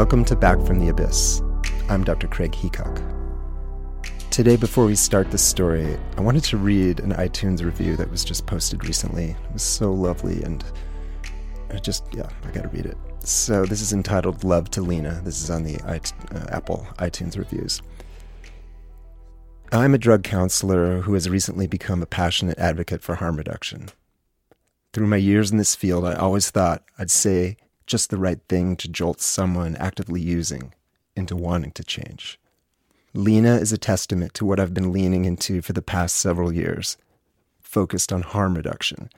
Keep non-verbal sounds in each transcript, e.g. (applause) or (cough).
Welcome to Back from the Abyss. I'm Dr. Craig Heacock. Today, before we start the story, I wanted to read an iTunes review that was just posted recently. It was so lovely, and I just, yeah, I gotta read it. So, this is entitled Love to Lena. This is on the uh, Apple iTunes reviews. I'm a drug counselor who has recently become a passionate advocate for harm reduction. Through my years in this field, I always thought I'd say just the right thing to jolt someone actively using into wanting to change. Lena is a testament to what I've been leaning into for the past several years, focused on harm reduction.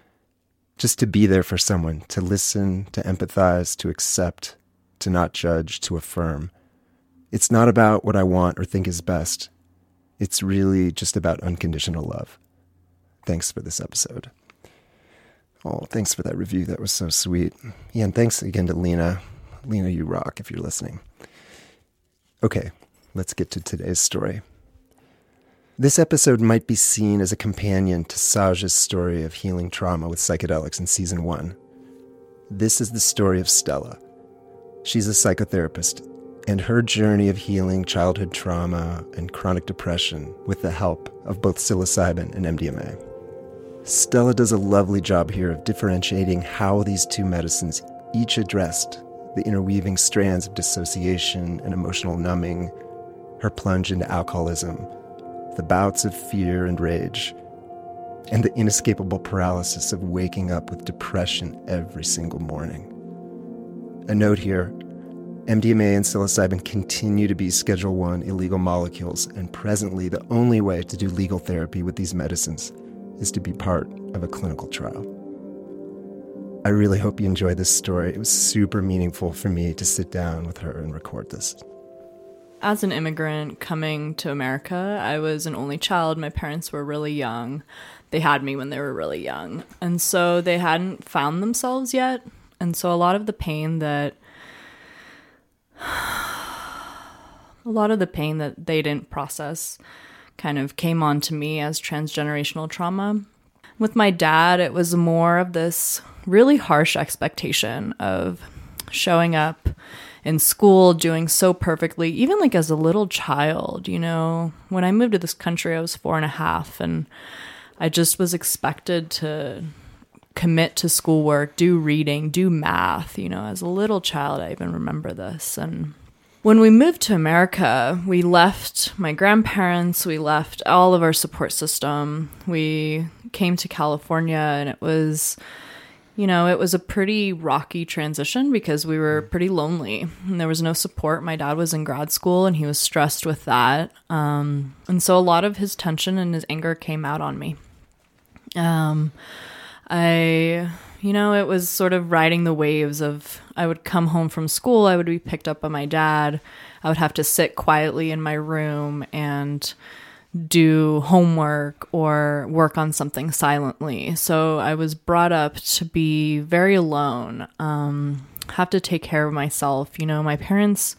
Just to be there for someone, to listen, to empathize, to accept, to not judge, to affirm. It's not about what I want or think is best. It's really just about unconditional love. Thanks for this episode. Oh, thanks for that review. That was so sweet. Yeah, and thanks again to Lena. Lena, you rock if you're listening. Okay, let's get to today's story. This episode might be seen as a companion to Saj's story of healing trauma with psychedelics in season one. This is the story of Stella. She's a psychotherapist, and her journey of healing childhood trauma and chronic depression with the help of both psilocybin and MDMA. Stella does a lovely job here of differentiating how these two medicines each addressed the interweaving strands of dissociation and emotional numbing, her plunge into alcoholism, the bouts of fear and rage, and the inescapable paralysis of waking up with depression every single morning. A note here MDMA and psilocybin continue to be Schedule 1 illegal molecules, and presently the only way to do legal therapy with these medicines is to be part of a clinical trial. I really hope you enjoy this story. It was super meaningful for me to sit down with her and record this. As an immigrant coming to America, I was an only child. My parents were really young. They had me when they were really young. And so they hadn't found themselves yet. And so a lot of the pain that (sighs) a lot of the pain that they didn't process kind of came on to me as transgenerational trauma. With my dad, it was more of this really harsh expectation of showing up in school, doing so perfectly, even like as a little child. You know, when I moved to this country, I was four and a half, and I just was expected to commit to schoolwork, do reading, do math. You know, as a little child, I even remember this. And when we moved to America, we left my grandparents, we left all of our support system. We came to California, and it was, you know, it was a pretty rocky transition because we were pretty lonely and there was no support. My dad was in grad school and he was stressed with that. Um, and so a lot of his tension and his anger came out on me. Um, I you know, it was sort of riding the waves of I would come home from school, I would be picked up by my dad. I would have to sit quietly in my room and do homework or work on something silently. So I was brought up to be very alone, um, have to take care of myself. You know, my parents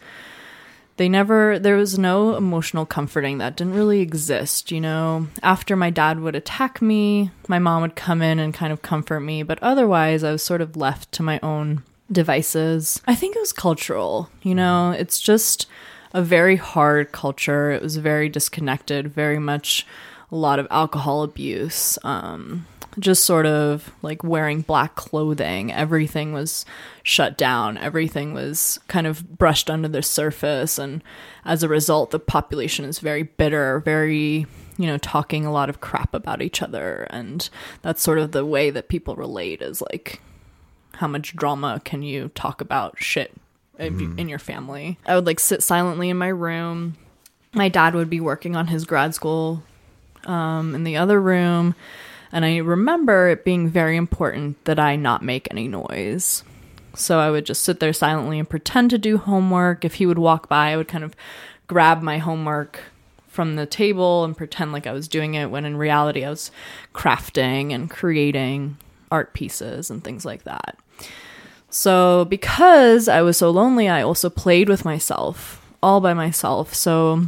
they never there was no emotional comforting that didn't really exist you know? After my dad would attack me my mom would come in and kind of comfort me but otherwise i was sort of left to my own devices. I think it was cultural you know? It's just a very hard culture. It was very disconnected very much a lot of alcohol abuse um, just sort of like wearing black clothing. Everything was shut down. Everything was kind of brushed under the surface. And as a result, the population is very bitter, very, you know, talking a lot of crap about each other. And that's sort of the way that people relate is like, how much drama can you talk about shit mm. in your family? I would like sit silently in my room. My dad would be working on his grad school um, in the other room and I remember it being very important that I not make any noise. So I would just sit there silently and pretend to do homework. If he would walk by, I would kind of grab my homework from the table and pretend like I was doing it when in reality I was crafting and creating art pieces and things like that. So, because I was so lonely, I also played with myself all by myself. So,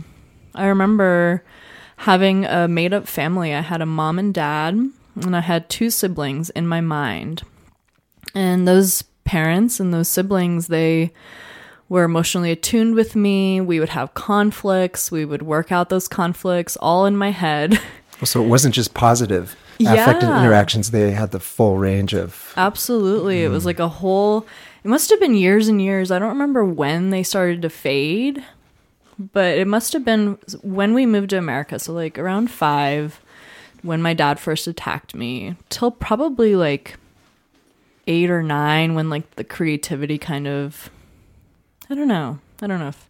I remember having a made up family. I had a mom and dad, and I had two siblings in my mind. And those parents and those siblings, they were emotionally attuned with me. We would have conflicts. We would work out those conflicts all in my head. (laughs) So it wasn't just positive affective Yeah. interactions, they had the full range of. Absolutely. It was mm. like a whole, it must have been years and years. I don't remember when they started to fade, but it must have been when we moved to America. So, like around five, when my dad first attacked me, till probably like eight or nine, when like the creativity kind of, I don't know. I don't know if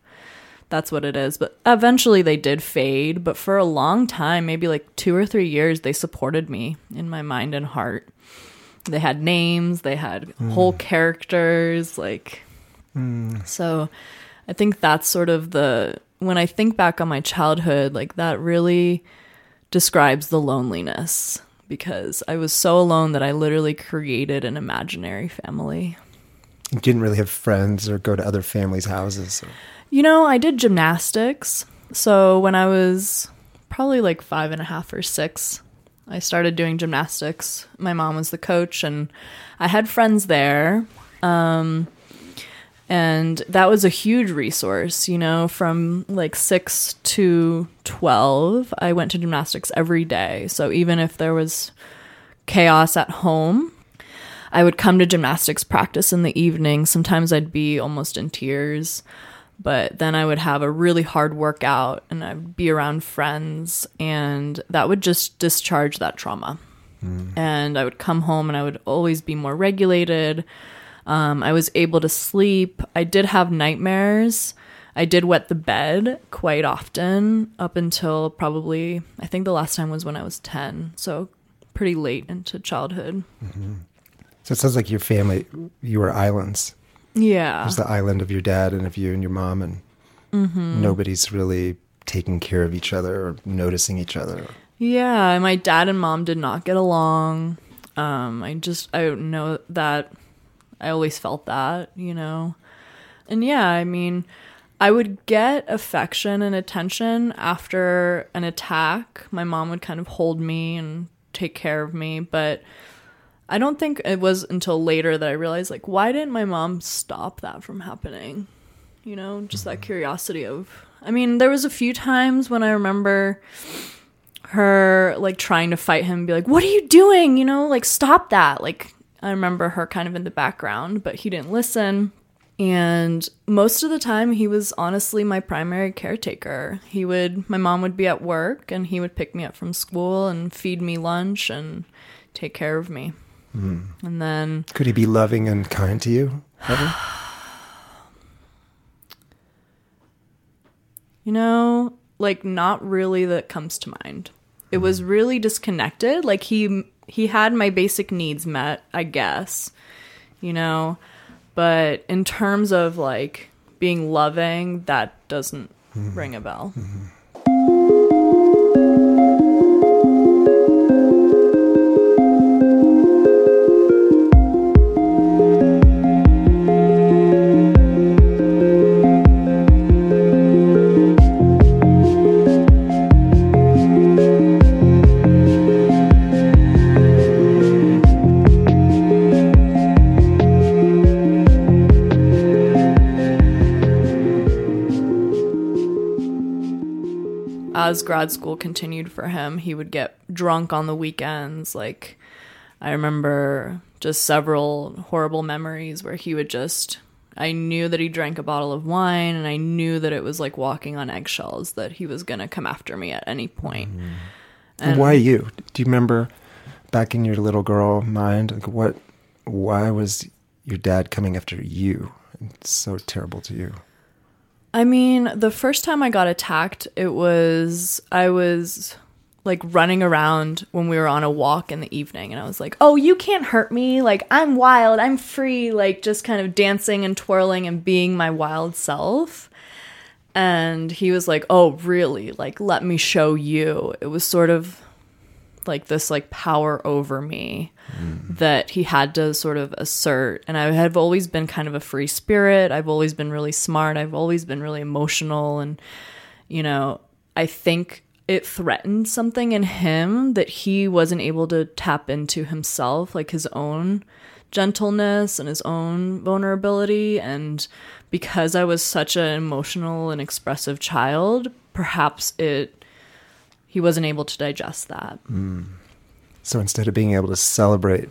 that's what it is. But eventually they did fade. But for a long time, maybe like two or three years, they supported me in my mind and heart. They had names, they had whole mm. characters, like mm. so I think that's sort of the when I think back on my childhood, like that really describes the loneliness because I was so alone that I literally created an imaginary family. You didn't really have friends or go to other families' houses. You know, I did gymnastics. So when I was probably like five and a half or six, I started doing gymnastics. My mom was the coach, and I had friends there. Um, and that was a huge resource, you know, from like six to 12, I went to gymnastics every day. So even if there was chaos at home, I would come to gymnastics practice in the evening. Sometimes I'd be almost in tears, but then I would have a really hard workout and I'd be around friends, and that would just discharge that trauma. Hmm. And I would come home and I would always be more regulated. Um, I was able to sleep. I did have nightmares. I did wet the bed quite often up until probably, I think the last time was when I was 10. So pretty late into childhood. so it sounds like your family, you were islands. Yeah. There's the island of your dad and of you and your mom, and Mm-hmm. nobody's really taking care of each other or noticing each other. Yeah, my dad and mom did not get along. Um, I just I know that I always felt that, you know. And yeah, I mean, I would get affection and attention after an attack. My mom would kind of hold me and take care of me, but I don't think it was until later that I realized like why didn't my mom stop that from happening? You know, just that curiosity of I mean, there was a few times when I remember her like trying to fight him be like what are you doing you know like stop that like i remember her kind of in the background but he didn't listen and most of the time he was honestly my primary caretaker he would my mom would be at work and he would pick me up from school and feed me lunch and take care of me hmm. and then Could he be loving and kind to you? Ever? (sighs) You know, like not really that comes to mind. It was hmm. really disconnected. Like he he had my basic needs met, I guess. You know, but in terms of like being loving, that doesn't mm-hmm. ring a bell. Mm-hmm. As grad school continued for him, he would get drunk on the weekends. Like, I remember just several horrible memories where he would just. I knew that he drank a bottle of wine, and I knew that it was like walking on eggshells, that he was going to come after me at any point. Mm-hmm. And why you? Do you remember back in your little girl mind, like what? Why was your dad coming after you? It's so terrible to you. I mean, the first time I got attacked, it was I was like running around when we were on a walk in the evening and I was like, "Oh, you can't hurt me. Like I'm wild. I'm free." Like just kind of dancing and twirling and being my wild self. And he was like, "Oh, really? Like let me show you." It was sort of like this like power over me that he had to sort of assert. And i have always been kind of a free spirit. I've always been really smart. I've always been really emotional. And you know i think it threatened something in him that he wasn't able to tap into himself like his own gentleness and his own vulnerability. And because I was such an emotional and expressive child, perhaps it he wasn't able to digest that. Mm. So instead of being able to celebrate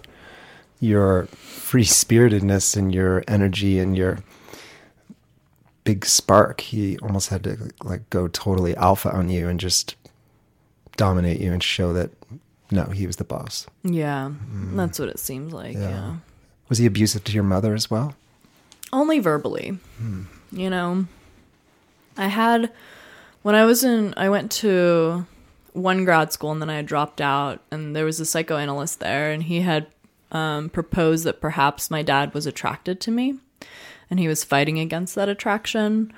your free spiritedness and your energy and your big spark, he almost had to like go totally alpha on you and just dominate you and show that no, he was the boss. Yeah, mm. that's what it seems like. Yeah. yeah. Was he abusive to your mother as well? only verbally hmm. you know i had when i was in i went to one grad school and then i dropped out and there was a psychoanalyst there and he had um, proposed that perhaps my dad was attracted to me and he was fighting against that attraction.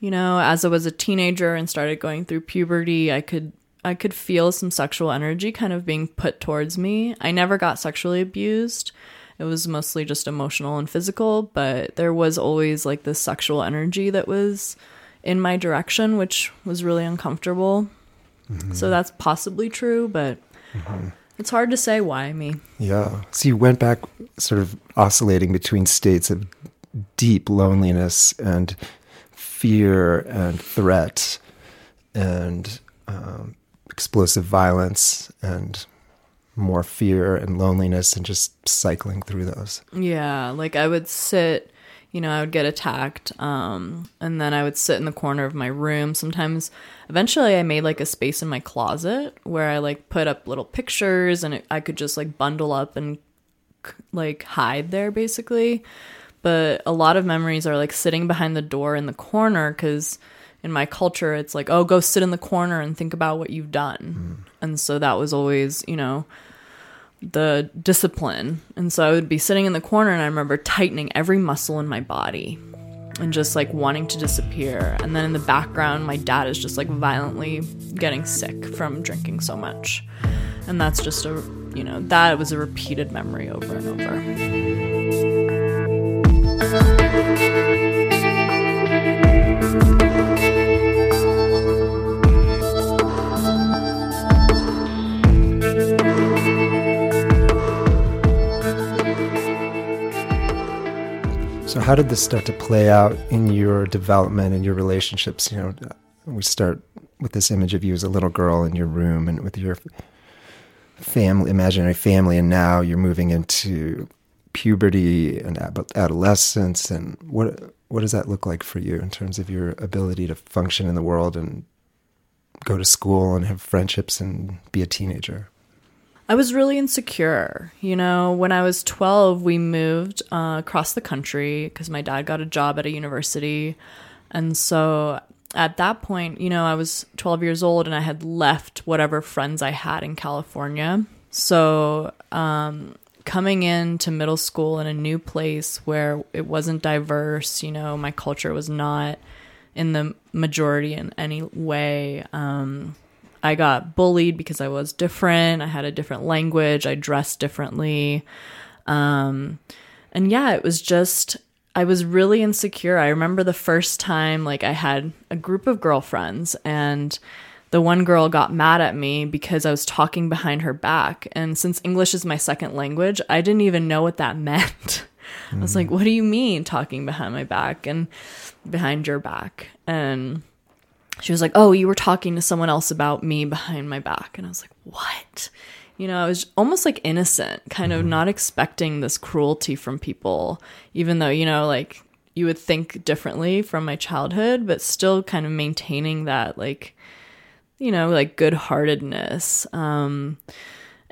You know as i was a teenager and started going through puberty i could i could feel some sexual energy kind of being put towards me. I never got sexually abused. It was mostly just emotional and physical, but there was always like this sexual energy that was in my direction, which was really uncomfortable. So that's possibly true, but it's hard to say why me. Yeah. So you went back sort of oscillating between states of deep loneliness and fear and threat and um, explosive violence and more fear and loneliness and just cycling through those. Yeah, like I would sit, you know, I would get attacked, um, and then I would sit in the corner of my room. Sometimes, eventually, I made like a space in my closet where I like put up little pictures, and it, I could just like bundle up and like hide there, basically. But a lot of memories are like sitting behind the door in the corner because in my culture, it's like, oh, go sit in the corner and think about what you've done. And so that was always, you know, the discipline. And so I would be sitting in the corner and I remember tightening every muscle in my body and just like wanting to disappear. And then in the background, my dad is just like violently getting sick from drinking so much. And that's just a, you know, that was a repeated memory over and over. So how did this start to play out in your development and your relationships? You know, we start with this image of you as a little girl in your room and with your family, imaginary family, and now you're moving into puberty and adolescence. And what what does that look like for you in terms of your ability to function in the world and go to school and have friendships and be a teenager? I was really insecure. You know, when I was 12, we moved uh, across the country because my dad got a job at a university. And so at that point, you know, I was 12 years old and I had left whatever friends I had in California. So, um, coming into middle school in a new place where it wasn't diverse, you know, my culture was not in the majority in any way. Um, I got bullied because I was different. I had a different language. I dressed differently. Um, and yeah, it was just, I was really insecure. I remember the first time, like, I had a group of girlfriends, and the one girl got mad at me because I was talking behind her back. And since English is my second language, I didn't even know what that (laughs) meant. I was like, what do you mean talking behind my back and behind your back? And she was like, "Oh, you were talking to someone else about me behind my back." And I was like, "What?" You know, I was almost like innocent, kind of not expecting this cruelty from people, even though, you know, like you would think differently from my childhood, but still kind of maintaining that like you know, like good-heartedness. Um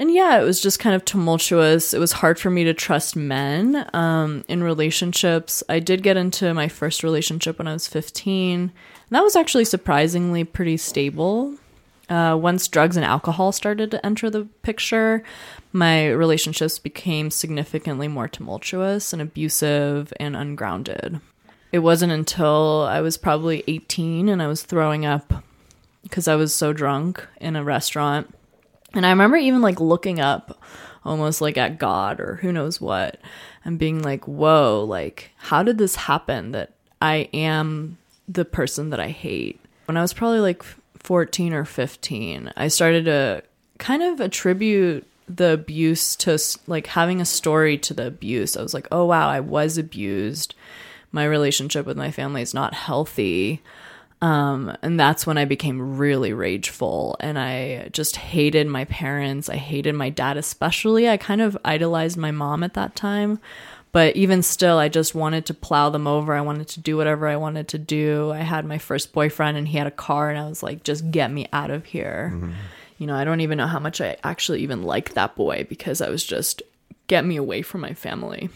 and yeah, it was just kind of tumultuous. It was hard for me to trust men um, in relationships. I did get into my first relationship when I was 15. And that was actually surprisingly pretty stable. Uh, once drugs and alcohol started to enter the picture, my relationships became significantly more tumultuous and abusive and ungrounded. It wasn't until I was probably 18 and I was throwing up because I was so drunk in a restaurant and I remember even like looking up almost like at God or who knows what and being like, whoa, like, how did this happen that I am the person that I hate? When I was probably like 14 or 15, I started to kind of attribute the abuse to like having a story to the abuse. I was like, oh wow, I was abused. My relationship with my family is not healthy. Um, and that's when I became really rageful and I just hated my parents. I hated my dad, especially. I kind of idolized my mom at that time. But even still, I just wanted to plow them over. I wanted to do whatever I wanted to do. I had my first boyfriend and he had a car, and I was like, just get me out of here. You know, I don't even know how much I actually even liked that boy because I was just, get me away from my family.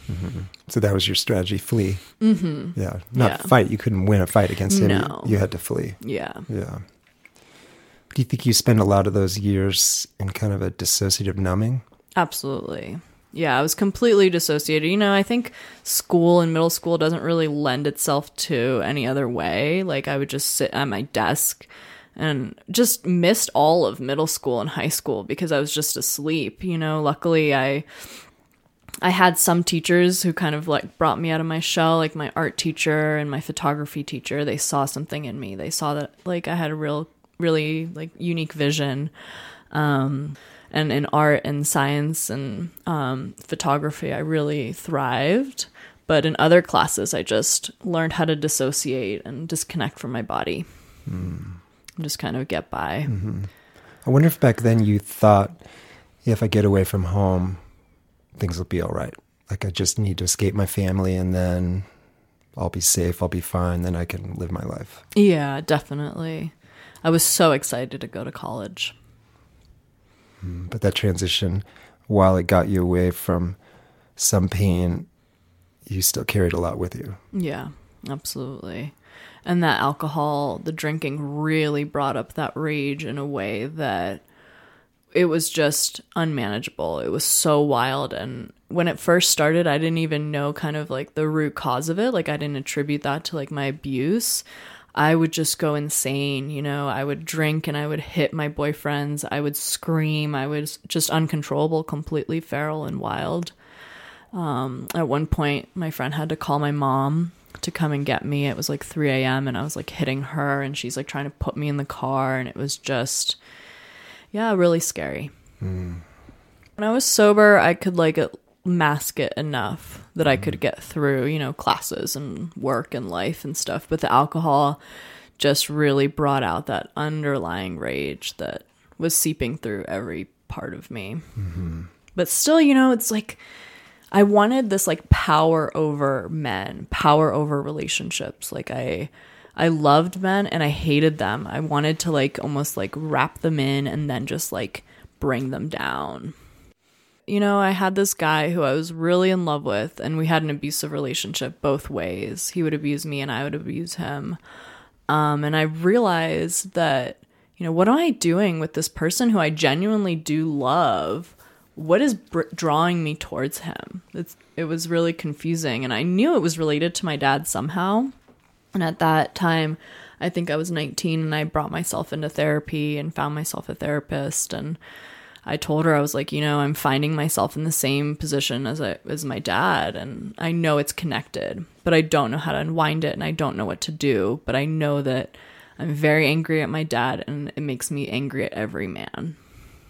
So that was your strategy: flee. Mm-hmm. Yeah, not Yeah. fight. You couldn't win a fight against him. You- No. You, had to flee. Yeah. Yeah. Do you think you spend a lot of those years in kind of a dissociative numbing? Absolutely. Yeah, I was completely dissociated. You know, I think school and middle school doesn't really lend itself to any other way. Like, I would just sit at my desk and just missed all of middle school and high school because I was just asleep. You know, luckily, I. I had some teachers who kind of like brought me out of my shell, like my art teacher and my photography teacher. They saw something in me. They saw that like I had a real, really like unique vision um, and in art and science and um, photography, I really thrived. But in other classes, I just learned how to dissociate and disconnect from my body. And just kind of get by. I wonder if back then you thought, if I get away from home, things will be all right. Like I just need to escape my family and then I'll be safe, I'll be fine, then I can live my life. Yeah, definitely. I was so excited to go to college. But that transition, while it got you away from some pain, you still carried a lot with you. Yeah, absolutely. And that alcohol, the drinking really brought up that rage in a way that it was just unmanageable. It was so wild. And when it first started, I didn't even know kind of like the root cause of it. Like, I didn't attribute that to like my abuse. I would just go insane. You know, I would drink and I would hit my boyfriends. I would scream. I was just uncontrollable, completely feral and wild. Um, at one point, my friend had to call my mom to come and get me. It was like 3 a.m. and I was like hitting her and she's like trying to put me in the car. And it was just, yeah, really scary. When I was sober, I could like mask it enough that I could mm. get through, you know, classes and work and life and stuff. But the alcohol just really brought out that underlying rage that was seeping through every part of me. Mm-hmm. But still, you know, it's like I wanted this like power over men, power over relationships. Like I I loved men and I hated them. I wanted to like almost like wrap them in and then just like bring them down. You know, I had this guy who I was really in love with and we had an abusive relationship both ways. He would abuse me and I would abuse him. Um and I realized that you know, what am I doing with this person who I genuinely do love? What is br- drawing me towards him? It's, it was really confusing, and I knew it was related to my dad somehow. And at that time, I think I was 19 and I brought myself into therapy and found myself a therapist. And I told her, I was like, you know, I'm finding myself in the same position as, I, as my dad. And I know it's connected, but I don't know how to unwind it and I don't know what to do. But I know that I'm very angry at my dad and it makes me angry at every man.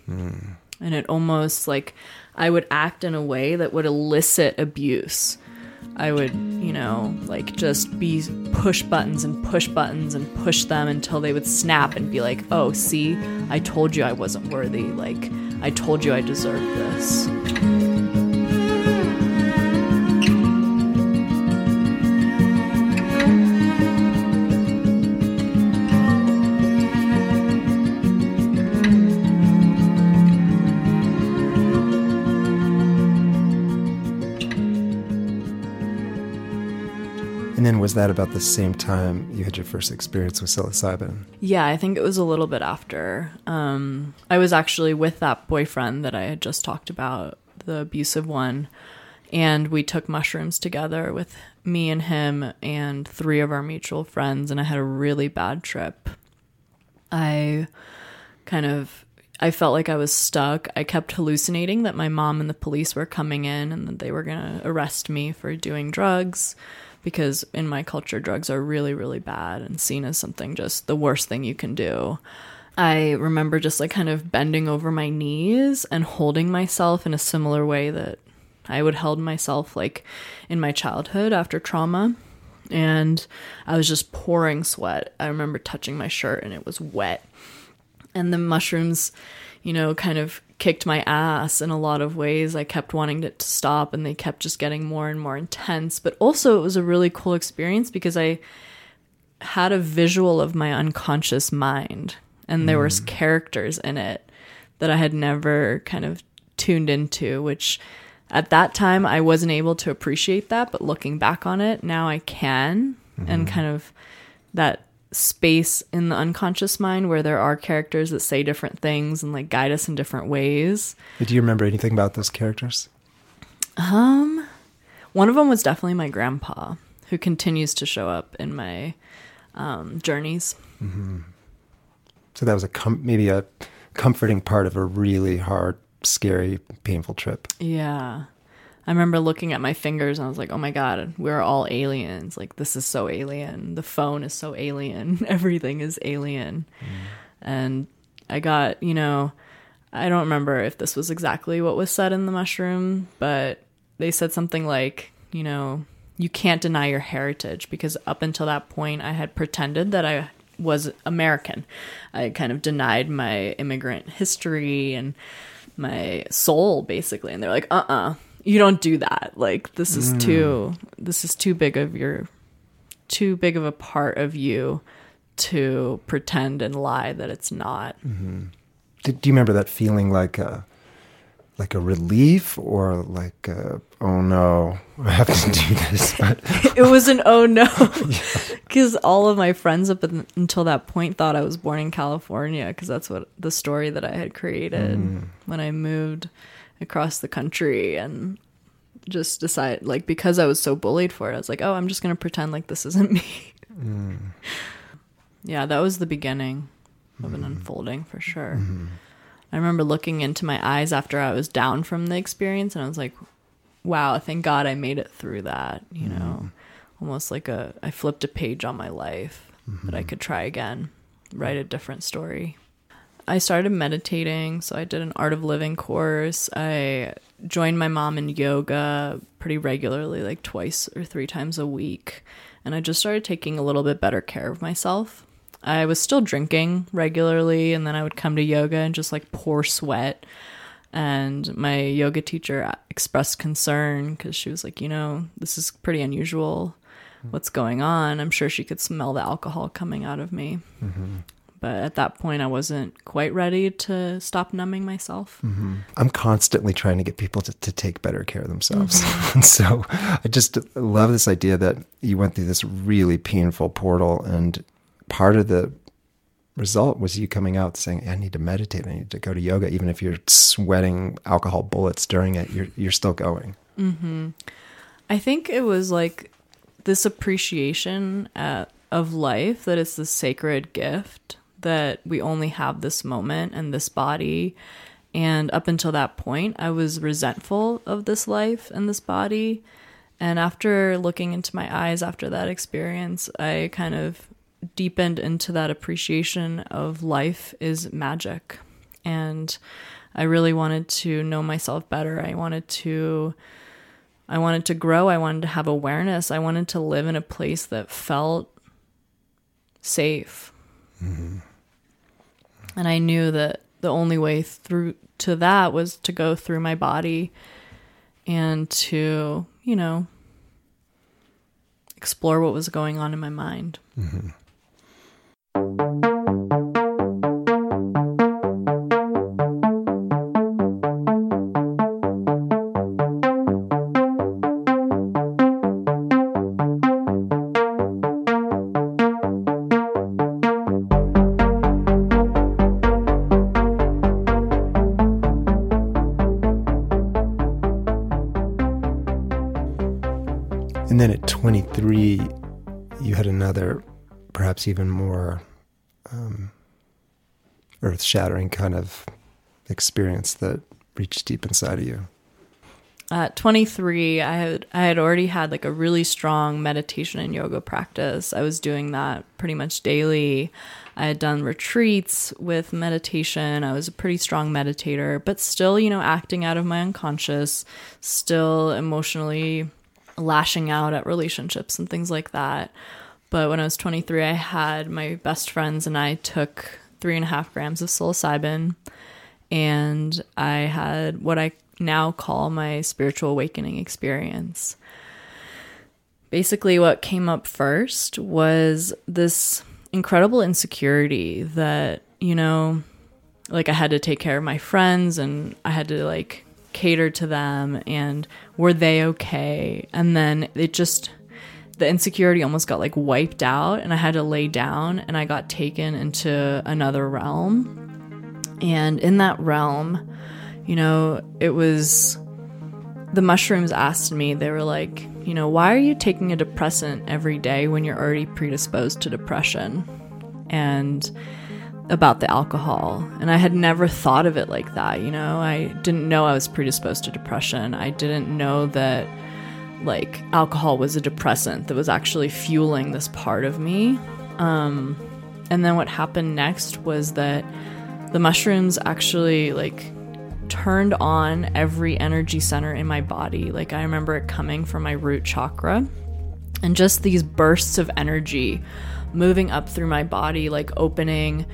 Hmm. And it almost like I would act in a way that would elicit abuse. I would, you know, like just be push buttons and push buttons and push them until they would snap and be like, oh, see, I told you I wasn't worthy. Like, I told you I deserved this. And then was that about the same time you had your first experience with psilocybin? Yeah, I think it was a little bit after. Um, I was actually with that boyfriend that I had just talked about, the abusive one, and we took mushrooms together with me and him and three of our mutual friends, and I had a really bad trip. I kind of I felt like I was stuck. I kept hallucinating that my mom and the police were coming in and that they were going to arrest me for doing drugs because in my culture drugs are really really bad and seen as something just the worst thing you can do. I remember just like kind of bending over my knees and holding myself in a similar way that I would held myself like in my childhood after trauma. And I was just pouring sweat. I remember touching my shirt and it was wet. And the mushrooms, you know, kind of kicked my ass in a lot of ways. I kept wanting it to stop and they kept just getting more and more intense. But also, it was a really cool experience because I had a visual of my unconscious mind and there was mm. characters in it that I had never kind of tuned into, which at that time I wasn't able to appreciate that, but looking back on it, now I can and mm-hmm. kind of that space in the unconscious mind where there are characters that say different things and like guide us in different ways. Do you remember anything about those characters? Um one of them was definitely my grandpa who continues to show up in my um, journeys. So that was a com- maybe a comforting part of a really hard, scary, painful trip. Yeah. I remember looking at my fingers and I was like, oh my God, we're all aliens. Like, this is so alien. The phone is so alien. (laughs) Everything is alien. Mm. And I got, you know, I don't remember if this was exactly what was said in the mushroom, but they said something like, you know, you can't deny your heritage because up until that point, I had pretended that I was American. I kind of denied my immigrant history and my soul basically and they're like uh-uh you don't do that. Like this is mm. too this is too big of your too big of a part of you to pretend and lie that it's not. Mm-hmm. Do, do you remember that feeling like a, like a relief or like a, oh no, I have to do this? But (laughs) it was an oh no. (laughs) Because all of my friends up until that point thought i was born in california because that's what the story that i had created mm. when i moved across the country and just decide like because i was so bullied for it i was like oh i'm just gonna pretend like this isn't me. Hmm. Yeah that was the beginning of an hmm. unfolding for sure. Hmm. I remember looking into my eyes after i was down from the experience and i was like wow thank god i made it through that you know? Almost like a i flipped a page on my life that i could try again write a different story i started meditating so i did an art of living course. I joined my mom in yoga pretty regularly like twice or three times a week and i just started taking a little bit better care of myself. I was still drinking regularly and then i would come to yoga and just like pour sweat and my yoga teacher expressed concern because she was like you know this is pretty unusual. Hmm. What's going on? I'm sure she could smell the alcohol coming out of me mm-hmm. But at that point i wasn't quite ready to stop numbing myself. Mm-hmm. I'm constantly trying to get people to, to take better care of themselves. Mm-hmm. (laughs) and so I just love this idea that you went through this really painful portal, and part of the result was you coming out saying, I need to meditate, I need to go to yoga, even if you're sweating alcohol bullets during it, you're, you're still going. Mm-hmm. I think it was like this appreciation at, of life that it's the sacred gift that we only have this moment and this body. And up until that point, I was resentful of this life and this body. And after looking into my eyes after that experience, I kind of deepened into that appreciation of life is magic. And I really wanted to know myself better. I wanted to I wanted to grow. I wanted to have awareness. I wanted to live in a place that felt safe. Mm-hmm. And I knew that the only way through to that was to go through my body and to, you know, explore what was going on in my mind. Mm-hmm. And then at 23, you had another, perhaps even more um, earth shattering kind of experience that reached deep inside of you. At 23, I had I had already had like a really strong meditation and yoga practice. I was doing that pretty much daily. I had done retreats with meditation. I was a pretty strong meditator, but still, you know, acting out of my unconscious, still emotionally lashing out at relationships and things like that. But when I was 23, I had my best friends and I took three and a half grams of psilocybin. And I had what I now call my spiritual awakening experience. Basically, what came up first was this incredible insecurity that, you know, like I had to take care of my friends and I had to like cater to them and were they okay? And then it just the insecurity almost got like wiped out and I had to lay down and I got taken into another realm. And in that realm, you know, it was the mushrooms asked me, they were like, you know, why are you taking a depressant every day when you're already predisposed to depression? And about the alcohol. And I had never thought of it like that, you know? I didn't know I was predisposed to depression. I didn't know that like alcohol was a depressant that was actually fueling this part of me. Um and then what happened next was that the mushrooms actually like turned on every energy center in my body. Like I remember it coming from my root chakra and just these bursts of energy moving up through my body, like opening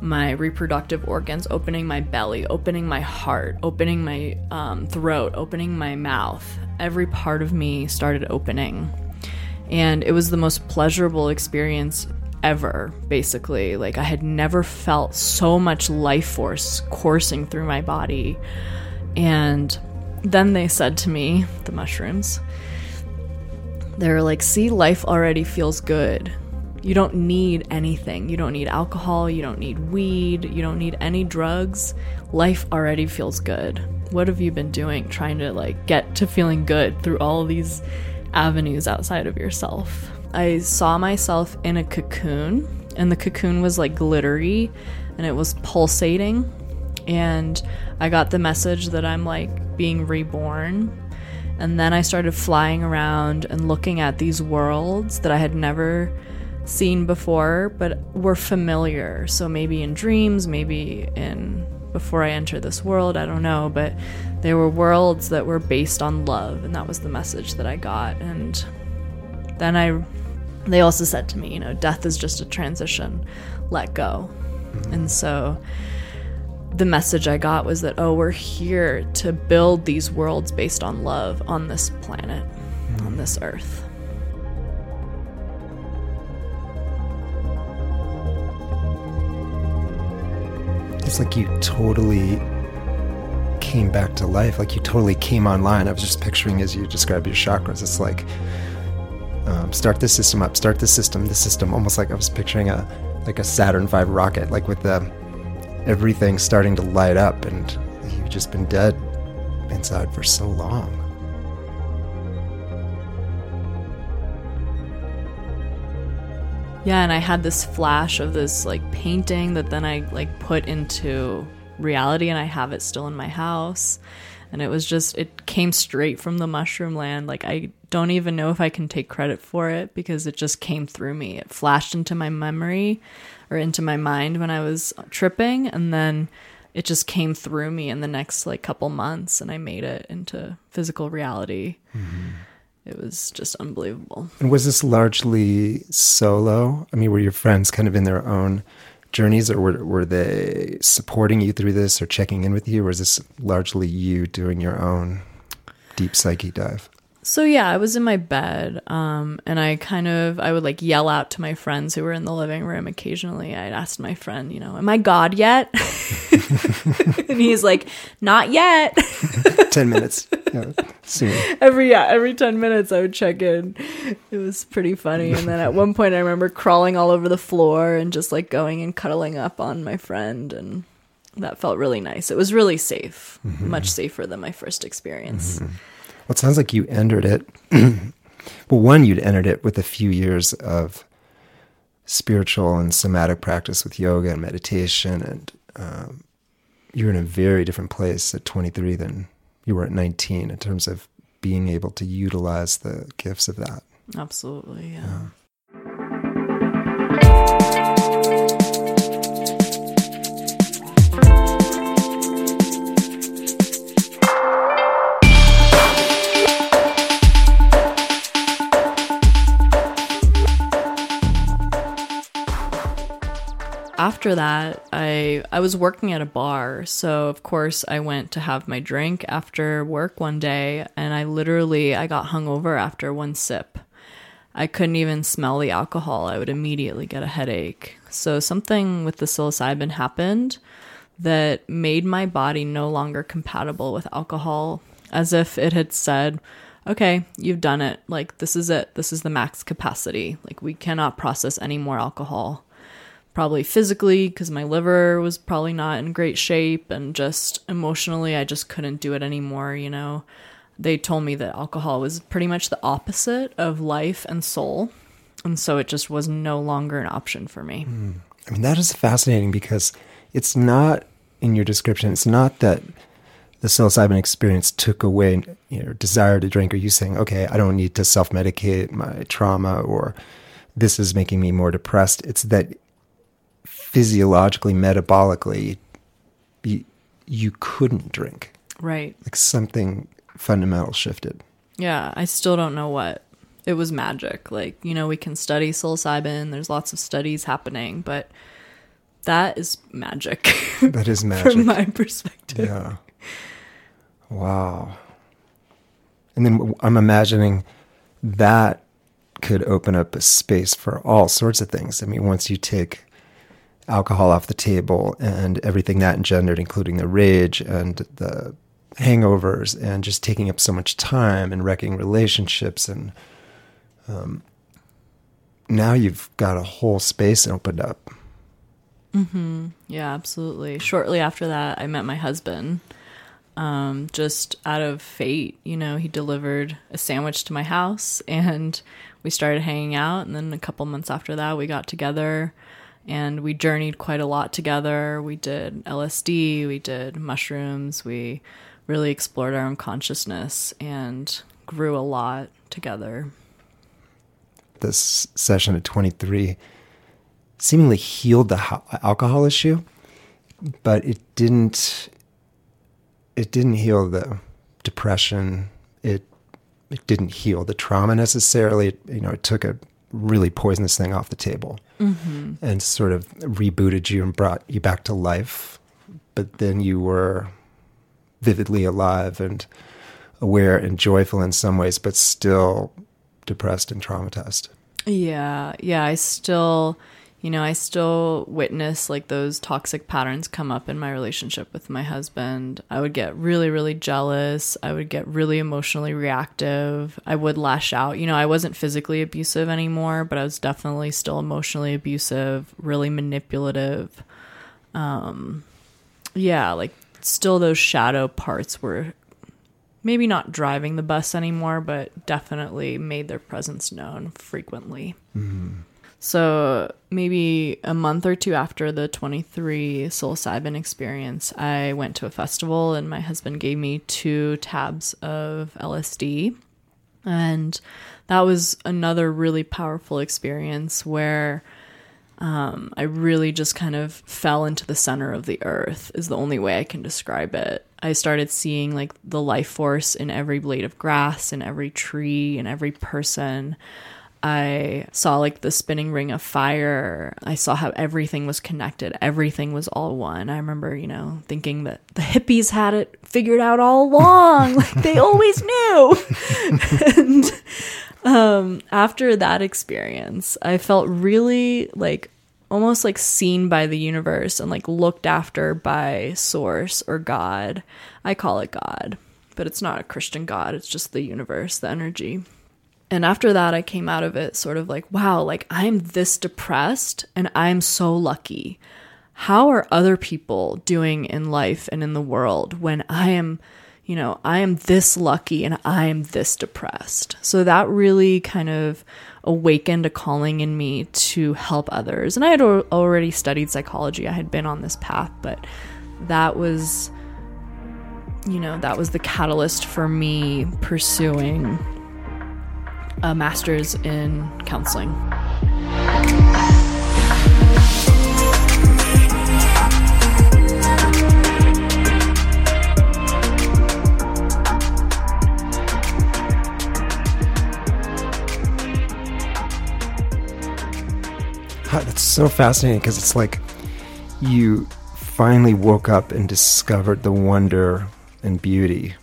my reproductive organs, opening my belly, opening my heart, opening my um, throat, opening my mouth. Every part of me started opening. And it was the most pleasurable experience ever, basically. Like, I had never felt so much life force coursing through my body. And then they said to me, the mushrooms, they're like, see, life already feels good. You don't need anything. You don't need alcohol. You don't need weed. You don't need any drugs. Life already feels good. What have you been doing trying to like get to feeling good through all these avenues outside of yourself? I saw myself in a cocoon, and the cocoon was like glittery and it was pulsating. And I got the message that I'm like being reborn. And then I started flying around and looking at these worlds that I had never seen before, but were familiar. So maybe in dreams, maybe in before I enter this world, I don't know, but they were worlds that were based on love, and that was the message that I got. And then I they also said to me, you know, death is just a transition, let go. And so the message I got was that, oh, we're here to build these worlds based on love on this planet, on this earth. It's like you totally came back to life, like you totally came online. I was just picturing as you describe your chakras, it's like um, start the system up, start the system, the system, almost like I was picturing a like a Saturn V rocket, like with the everything starting to light up, and you've just been dead inside for so long. Yeah, and I had this flash of this like painting that then I like put into reality and I have it still in my house. And it was just it came straight from the mushroom land. Like I don't even know if I can take credit for it because it just came through me. It flashed into my memory or into my mind when I was tripping and then it just came through me in the next like couple months and I made it into physical reality. Mm-hmm it was just unbelievable. And was this largely solo? I mean, were your friends kind of in their own journeys, or were, were they supporting you through this or checking in with you, or was this largely you doing your own deep psyche dive? So yeah, I was in my bed, um, and I kind of I would like yell out to my friends who were in the living room. Occasionally, I'd ask my friend, you know, "Am I God yet?" (laughs) and he's like, "Not yet." (laughs) ten minutes, yeah, soon. Every yeah, every ten minutes, I would check in. It was pretty funny. And then at one point, I remember crawling all over the floor and just like going and cuddling up on my friend, and that felt really nice. It was really safe, mm-hmm. much safer than my first experience. Mm-hmm. Well, it sounds like you entered it. (clears throat) well, one, you'd entered it with a few years of spiritual and somatic practice with yoga and meditation, and um, you're in a very different place at 23 than you were at 19 in terms of being able to utilize the gifts of that. Absolutely. Yeah. Yeah. After that, I I was working at a bar, so of course I went to have my drink after work one day, and I literally I got hungover after one sip. I couldn't even smell the alcohol. I would immediately get a headache. So something with the psilocybin happened that made my body no longer compatible with alcohol, as if it had said, okay, you've done it. Like, this is it. This is the max capacity. Like, we cannot process any more alcohol. Probably physically, because my liver was probably not in great shape, and just emotionally, I just couldn't do it anymore, you know? They told me that alcohol was pretty much the opposite of life and soul. And so it just was no longer an option for me. Hmm. I mean, that is fascinating because it's not in your description, it's not that the psilocybin experience took away your desire to drink, or you saying, okay, I don't need to self medicate my trauma, or this is making me more depressed. It's that physiologically, metabolically, you, you couldn't drink. Right. Like something fundamental shifted. Yeah, I still don't know what. It was magic. Like, you know, we can study psilocybin, there's lots of studies happening, but that is magic (laughs) That is magic. from my perspective. Yeah. Wow. And then I'm imagining that could open up a space for all sorts of things. I mean, once you take alcohol off the table and everything that engendered, including the rage and the hangovers and just taking up so much time and wrecking relationships and um, now you've got a whole space opened up. Yeah, absolutely. Shortly after that, I met my husband. Um, just out of fate, you know, he delivered a sandwich to my house and we started hanging out. And then a couple months after that, we got together and we journeyed quite a lot together. We did LSD, we did mushrooms, we really explored our own consciousness and grew a lot together. this session at 23 seemingly healed the ho- alcohol issue but it didn't it didn't heal the depression it it didn't heal the trauma necessarily it, you know it took a really poisonous thing off the table Mm-hmm. and sort of rebooted you and brought you back to life. But then you were vividly alive and aware and joyful in some ways but still depressed and traumatized. Yeah, yeah, I still, you know, I still witness like those toxic patterns come up in my relationship with my husband. I would get really, really jealous. I would get really emotionally reactive. I would lash out. You know, I wasn't physically abusive anymore, but I was definitely still emotionally abusive, really manipulative. Um, yeah, like still those shadow parts were maybe not driving the bus anymore, but definitely made their presence known frequently. So maybe a month or two after the 23 psilocybin experience, I went to a festival and my husband gave me two tabs of LSD. And that was another really powerful experience where um, I really just kind of fell into the center of the earth, is the only way I can describe it. I started seeing like the life force in every blade of grass, in every tree, in every person. I saw like the spinning ring of fire. I saw how everything was connected. Everything was all one. I remember, you know, thinking that the hippies had it figured out all along. (laughs) like they always knew. (laughs) and um, after that experience, I felt really like almost like seen by the universe and like looked after by source or God. I call it God, but it's not a Christian God. It's just the universe, the energy. And after that, I came out of it sort of like, wow, like I'm this depressed and I'm so lucky. How are other people doing in life and in the world when I am, you know, I am this lucky and I am this depressed? So that really kind of awakened a calling in me to help others. And I had already studied psychology, I had been on this path, but that was you know, that was the catalyst for me pursuing a master's in counseling. That's so fascinating because it's like you finally woke up and discovered the wonder and beauty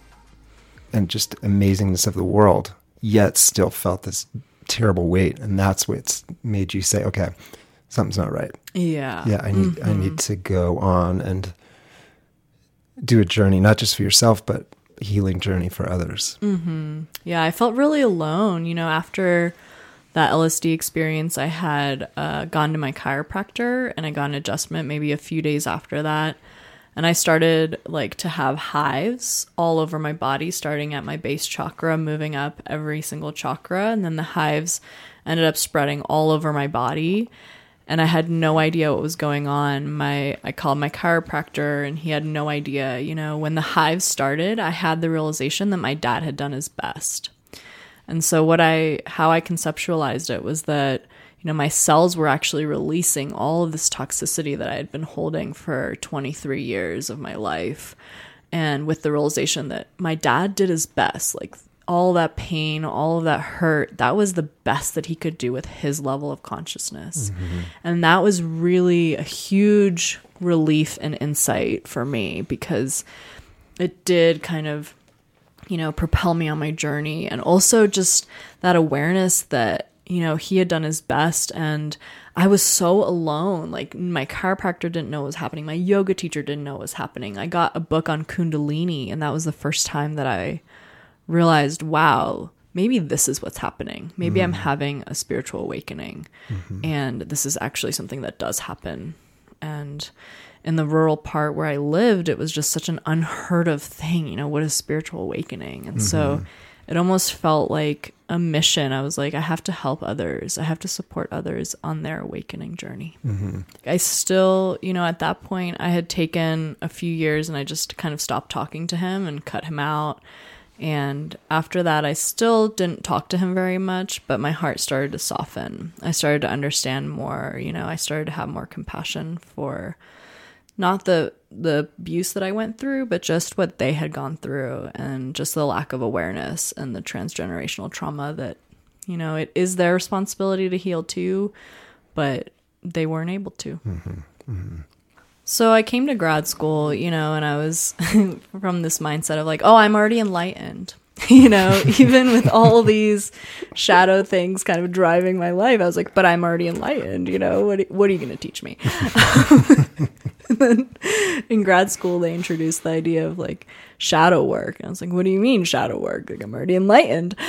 and just amazingness of the world, yet still felt this terrible weight. And that's what's made you say, okay, something's not right. Yeah. Yeah, I need I need to go on and do a journey, not just for yourself, but healing journey for others. Yeah, I felt really alone. You know, after that LSD experience, I had uh, gone to my chiropractor and I got an adjustment maybe a few days after that. And I started like to have hives all over my body, starting at my base chakra, moving up every single chakra. And then the hives ended up spreading all over my body. And I had no idea what was going on. My I called my chiropractor and he had no idea. You know, when the hives started, I had the realization that my dad had done his best. And so what I how I conceptualized it was that you know my cells were actually releasing all of this toxicity that I had been holding for 23 years of my life and with the realization that my dad did his best like all that pain, all of that hurt, that was the best that he could do with his level of consciousness. Mm-hmm. And that was really a huge relief and insight for me because it did kind of you know, propel me on my journey. And also just that awareness that, you know, he had done his best and I was so alone. Like my chiropractor didn't know what was happening. My yoga teacher didn't know what was happening. I got a book on Kundalini and that was the first time that I realized, wow, maybe this is what's happening. Maybe I'm mm. having a spiritual awakening. Mm-hmm. And this is actually something that does happen. And in the rural part where I lived, it was just such an unheard of thing. You know, what is spiritual awakening? And so mm-hmm. it almost felt like a mission. I was like, I have to help others. I have to support others on their awakening journey. Mm-hmm. I still, you know, at that point, I had taken a few years and I just kind of stopped talking to him and cut him out. And after that, I still didn't talk to him very much, but my heart started to soften. I started to understand more, you know, I started to have more compassion for not the the abuse that I went through, but just what they had gone through and just the lack of awareness and the transgenerational trauma that, you know, it is their responsibility to heal too, but they weren't able to. Mm-hmm. Mm-hmm. So I came to grad school, you know, and I was (laughs) from this mindset of like, oh, I'm already enlightened. (laughs) you know, even with all these shadow things kind of driving my life, I was like, but I'm already enlightened, you know, what, what are you going to teach me? (laughs) and then in grad school, they introduced the idea of like shadow work. And I was like, what do you mean shadow work? Like, I'm already enlightened. (laughs)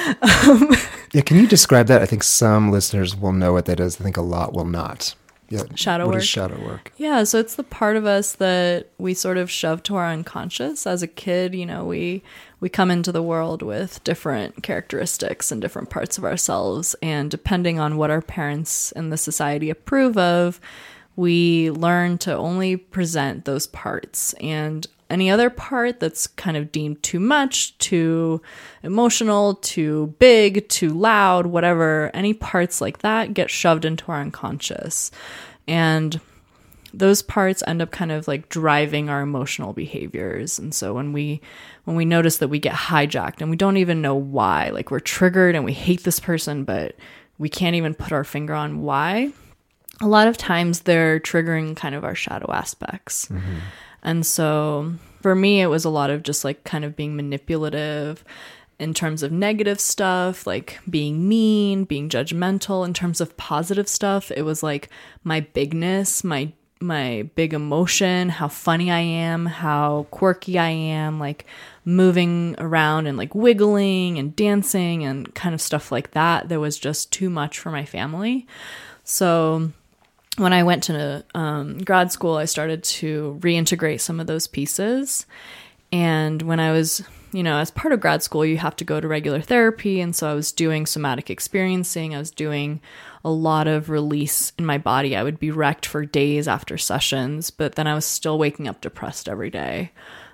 Yeah, can you describe that? I think some listeners will know what that is. I think a lot will not. Yeah, Shadow what work? is shadow work? Yeah, so it's the part of us that we sort of shove to our unconscious. As a kid, you know, we we come into the world with different characteristics and different parts of ourselves, and depending on what our parents and the society approve of, we learn to only present those parts and any other part that's kind of deemed too much, too emotional, too big, too loud, whatever, any parts like that get shoved into our unconscious. And those parts end up kind of like driving our emotional behaviors. And so when we when we notice that we get hijacked and we don't even know why like we're triggered and we hate this person but we can't even put our finger on why a lot of times they're triggering kind of our shadow aspects. Mm-hmm. And so for me it was a lot of just like kind of being manipulative in terms of negative stuff, like being mean, being judgmental. In terms of positive stuff, it was like my bigness, my my big emotion, how funny I am, how quirky I am, like moving around and like wiggling and dancing and kind of stuff like that. There was just too much for my family. So when I went to um, grad school, I started to reintegrate some of those pieces. And when I was, you know, as part of grad school, you have to go to regular therapy. And so I was doing somatic experiencing, I was doing a lot of release in my body. I would be wrecked for days after sessions, but then I was still waking up depressed every day.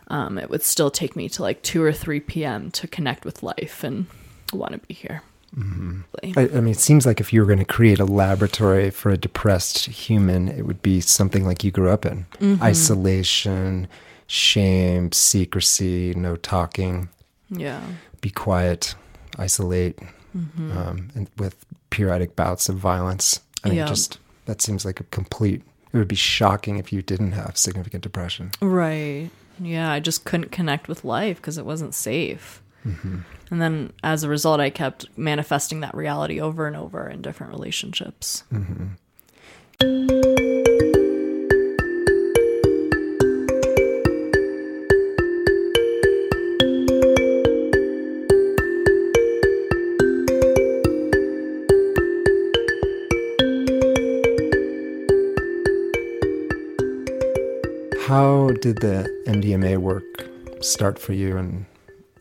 Um, it would still take me to like 2 or 3 p.m. to connect with life and want to be here. Mm-hmm. I, I, mean, it seems like if you were going to create a laboratory for a depressed human, it would be something like you grew up in mm-hmm. isolation, shame, secrecy, no talking. Yeah. Be quiet, isolate, mm-hmm. um, and with periodic bouts of violence. I mean, yeah. just that seems like a complete. It would be shocking if you didn't have significant depression. Right. Yeah, I just couldn't connect with life because it wasn't safe. Mm-hmm. And then as a result, I kept manifesting that reality over and over in different relationships. Mm-hmm. How did the MDMA work start for you, and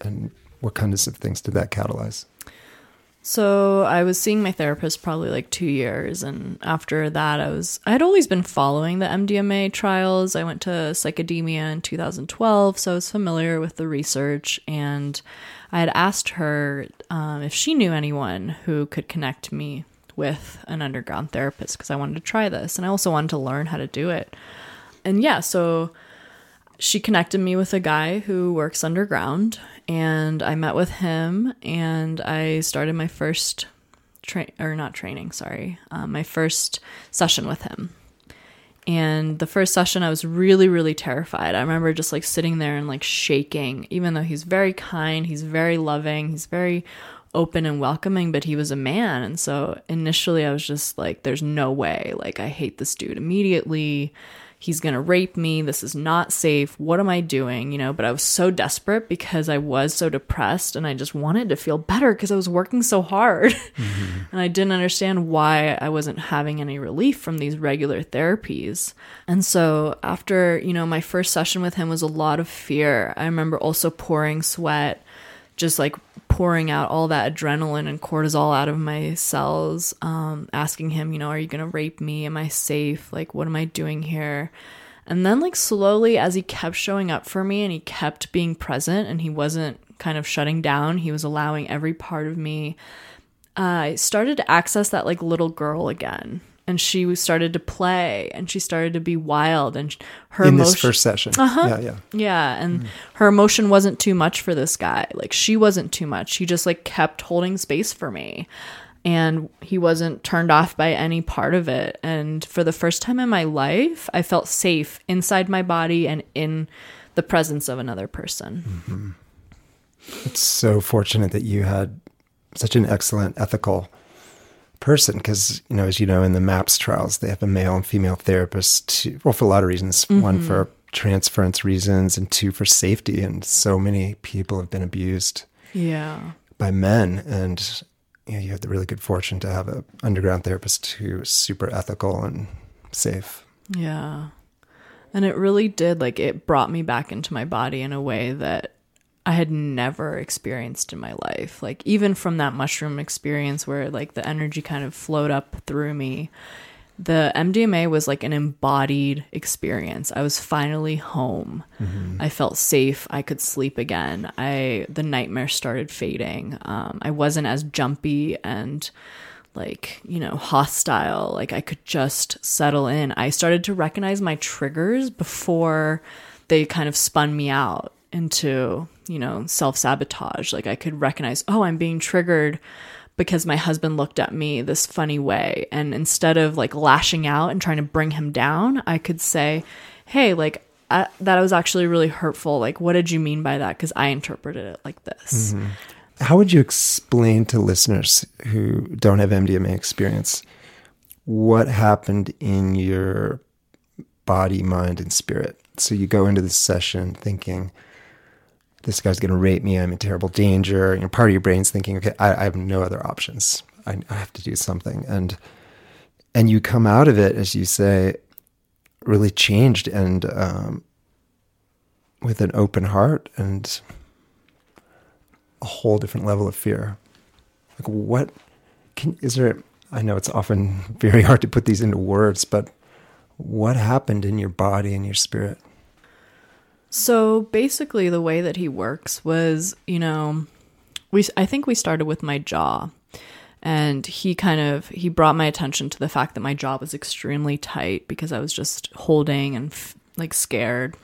and what kinds of things did that catalyze? So I was seeing my therapist probably like two years, and after that, I was I had always been following the MDMA trials. I went to Psychedemia in 2012, so I was familiar with the research, and I had asked her um, if she knew anyone who could connect me with an underground therapist because I wanted to try this, and I also wanted to learn how to do it. And yeah, so she connected me with a guy who works underground and I met with him and I started my first train or not training, sorry, um, my first session with him. And the first session, I was really, really terrified. I remember just like sitting there and like shaking, even though he's very kind, he's very loving, he's very open and welcoming, but he was a man. And so initially, I was just like, there's no way. Like, I hate this dude immediately he's going to rape me. This is not safe. What am I doing? You know, but I was so desperate because I was so depressed and I just wanted to feel better because I was working so hard. (laughs) Mm-hmm. and I didn't understand why I wasn't having any relief from these regular therapies. And so after, you know, my first session with him was a lot of fear. I remember also pouring sweat just like pouring out all that adrenaline and cortisol out of my cells, um, asking him, you know, are you going to rape me? Am I safe? Like, what am I doing here? And then, like, slowly, as he kept showing up for me and he kept being present and he wasn't kind of shutting down, he was allowing every part of me. Uh, I started to access that, like, little girl again and she started to play and she started to be wild and her in emotion- this first session uh-huh. yeah yeah yeah and mm. her emotion wasn't too much for this guy like she wasn't too much he just like kept holding space for me and he wasn't turned off by any part of it and for the first time in my life i felt safe inside my body and in the presence of another person mm-hmm. it's so fortunate that you had such an excellent ethical person because you know as you know in the maps trials they have a male and female therapist to, well for a lot of reasons. Mm-hmm. one for transference reasons and two for safety and so many people have been abused yeah. by men. And you, know, you have the really good fortune to have an underground therapist who is super ethical and safe. Yeah. And it really did like it brought me back into my body in a way that I had never experienced in my life. Like even from that mushroom experience where like the energy kind of flowed up through me, the MDMA was like an embodied experience. I was finally home. Mm-hmm. I felt safe. I could sleep again. I the nightmare started fading. Um, I wasn't as jumpy and like you know hostile. Like I could just settle in. I started to recognize my triggers before they kind of spun me out into you know, self sabotage. Like I could recognize, oh, I'm being triggered because my husband looked at me this funny way. And instead of like lashing out and trying to bring him down, I could say, hey, like, I, that was actually really hurtful. Like, what did you mean by that? Because I interpreted it like this. Mm-hmm. How would you explain to listeners who don't have MDMA experience what happened in your body, mind, and spirit? So you go into this session thinking, this guy's going to rape me. I'm in terrible danger. Know, part of your brain's thinking, okay, I, I have no other options. I, I, have to do something. And, and you come out of it, as you say, really changed and, um, with an open heart and a whole different level of fear. Like, what can, is there? I know it's often (laughs) very hard to put these into words, but what happened in your body and your spirit? So basically, the way that he works was, you know, we I think we started with my jaw, and he kind of he brought my attention to the fact that my jaw was extremely tight because I was just holding and f- like scared.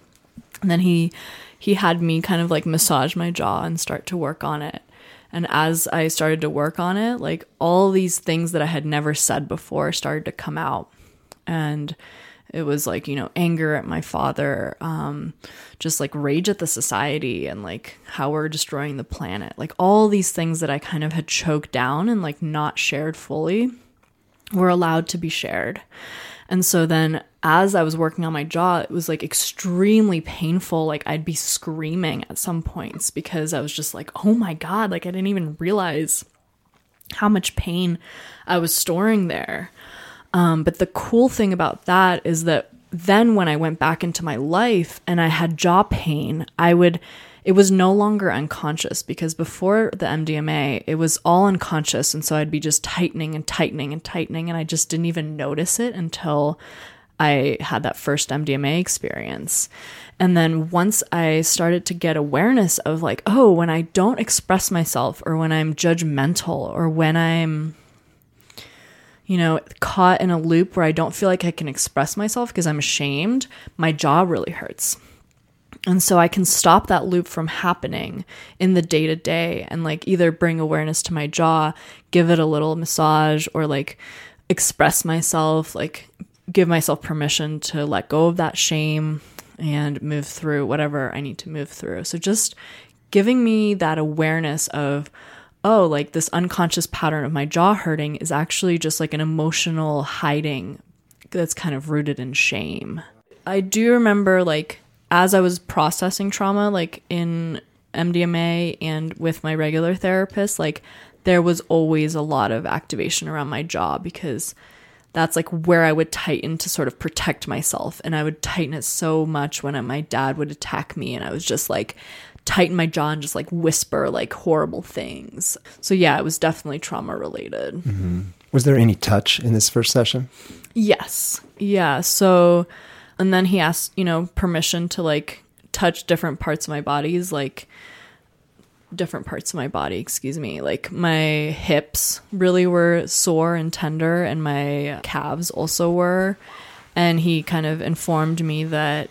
And then he he had me kind of like massage my jaw and start to work on it. And as I started to work on it, like all these things that I had never said before started to come out. And it was like, you know, anger at my father, um, just like rage at the society and like how we're destroying the planet. Like all these things that I kind of had choked down and like not shared fully were allowed to be shared. And so then as I was working on my jaw, it was like extremely painful. Like I'd be screaming at some points because I was just like, oh my God, like I didn't even realize how much pain I was storing there. Um, but the cool thing about that is that then when I went back into my life and I had jaw pain, I would, it was no longer unconscious because before the MDMA, it was all unconscious. And so I'd be just tightening and tightening and tightening. And I just didn't even notice it until I had that first MDMA experience. And then once I started to get awareness of like, oh, when I don't express myself or when I'm judgmental or when I'm you know, caught in a loop where I don't feel like I can express myself because I'm ashamed, my jaw really hurts. And so I can stop that loop from happening in the day to day and like either bring awareness to my jaw, give it a little massage, or like express myself, like give myself permission to let go of that shame and move through whatever I need to move through. So just giving me that awareness of, oh, like this unconscious pattern of my jaw hurting is actually just like an emotional hiding that's kind of rooted in shame. I do remember like as I was processing trauma, like in MDMA and with my regular therapist, like there was always a lot of activation around my jaw because that's like where I would tighten to sort of protect myself. And I would tighten it so much when my dad would attack me. And I was just like, tighten my jaw and just like whisper like horrible things. So yeah, it was definitely trauma related. Mm-hmm. Was there any touch in this first session? Yes. Yeah. So, and then he asked, you know, permission to like touch different parts of my bodies, like different parts of my body, excuse me. Like my hips really were sore and tender, and my calves also were. And he kind of informed me that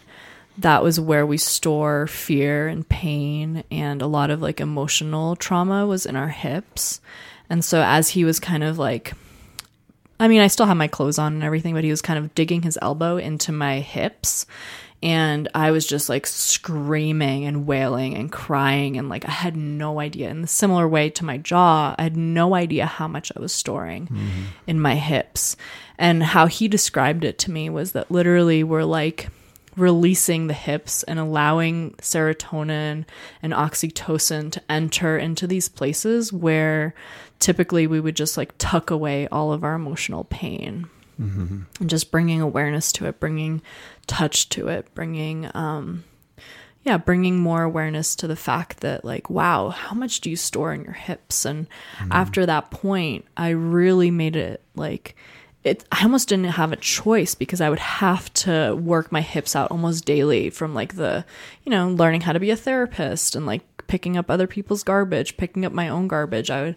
that was where we store fear and pain and a lot of like emotional trauma was in our hips. And so as he was kind of like I mean, I still have my clothes on and everything, but he was kind of digging his elbow into my hips and I was just like screaming and wailing and crying and like I had no idea. In the similar way to my jaw, I had no idea how much I was storing mm-hmm. in my hips. And how he described it to me was that literally we're like releasing the hips and allowing serotonin and oxytocin to enter into these places where typically we would just like tuck away all of our emotional pain mm-hmm. and just bringing awareness to it bringing touch to it bringing um yeah bringing more awareness to the fact that like wow how much do you store in your hips and mm-hmm. after that point i really made it like it I almost didn't have a choice because I would have to work my hips out almost daily from like the, you know, learning how to be a therapist and like picking up other people's garbage, picking up my own garbage. I would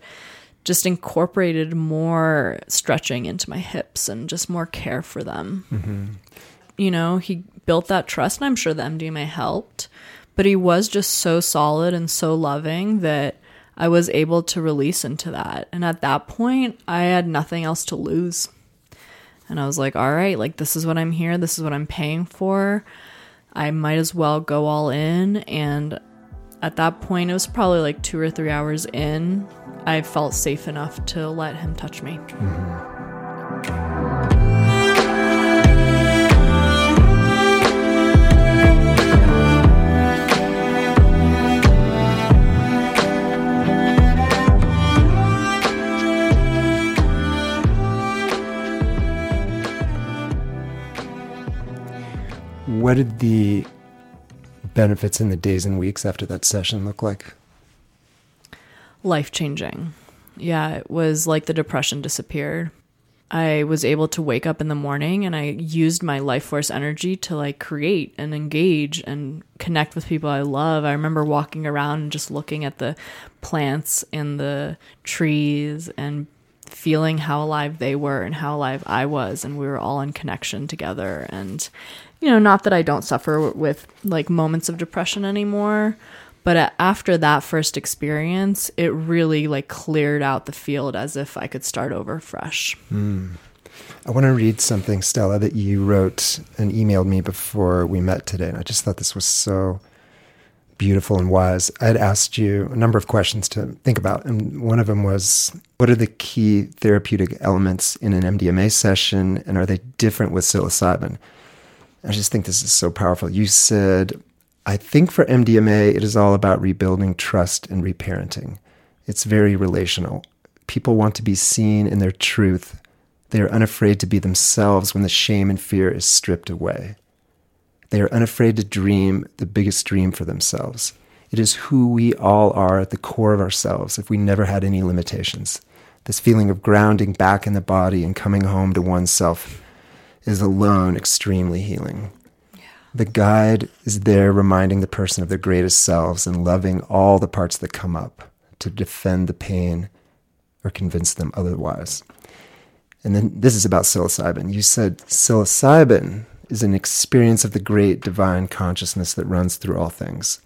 just incorporated more stretching into my hips and just more care for them. Mm-hmm. You know, he built that trust, and I'm sure the MDMA helped, but he was just so solid and so loving that I was able to release into that. And at that point, I had nothing else to lose. And I was like, all right, like this is what I'm here, this is what I'm paying for. I might as well go all in. And at that point, it was probably like two or three hours in, I felt safe enough to let him touch me. Mm-hmm. What did the benefits in the days and weeks after that session look like? life changing. Yeah, it was like the depression disappeared. I was able to wake up in the morning and I used my life force energy to like create and engage and connect with people I love. I remember walking around and just looking at the plants and the trees and feeling how alive they were and how alive I was and we were all in connection together and you know not that I don't suffer with like moments of depression anymore but after that first experience it really like cleared out the field as if I could start over fresh. Mm. I want to read something Stella that you wrote and emailed me before we met today and I just thought this was so beautiful and wise. I had asked you a number of questions to think about, and one of them was what are the key therapeutic elements in an MDMA session, and are they different with psilocybin? I just think this is so powerful. You said, I think for MDMA, it is all about rebuilding trust and reparenting. It's very relational. People want to be seen in their truth. They are unafraid to be themselves when the shame and fear is stripped away. They are unafraid to dream the biggest dream for themselves. It is who we all are at the core of ourselves if we never had any limitations. This feeling of grounding back in the body and coming home to oneself is alone extremely healing. Yeah. The guide is there reminding the person of their greatest selves and loving all the parts that come up to defend the pain or convince them otherwise. And then this is about psilocybin. You said psilocybin is an experience of the great divine consciousness that runs through all things.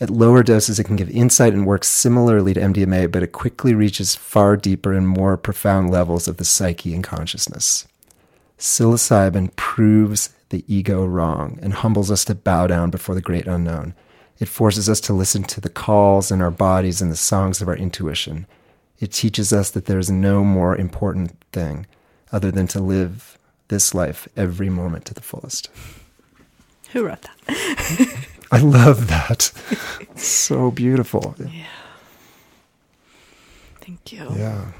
At lower doses, it can give insight and work similarly to MDMA, but it quickly reaches far deeper and more profound levels of the psyche and consciousness. Psilocybin proves the ego wrong and humbles us to bow down before the great unknown. It forces us to listen to the calls in our bodies and the songs of our intuition. It teaches us that there is no more important thing other than to live this life every moment to the fullest. Who wrote that? (laughs) I love that. so beautiful. Yeah. Thank you. Yeah.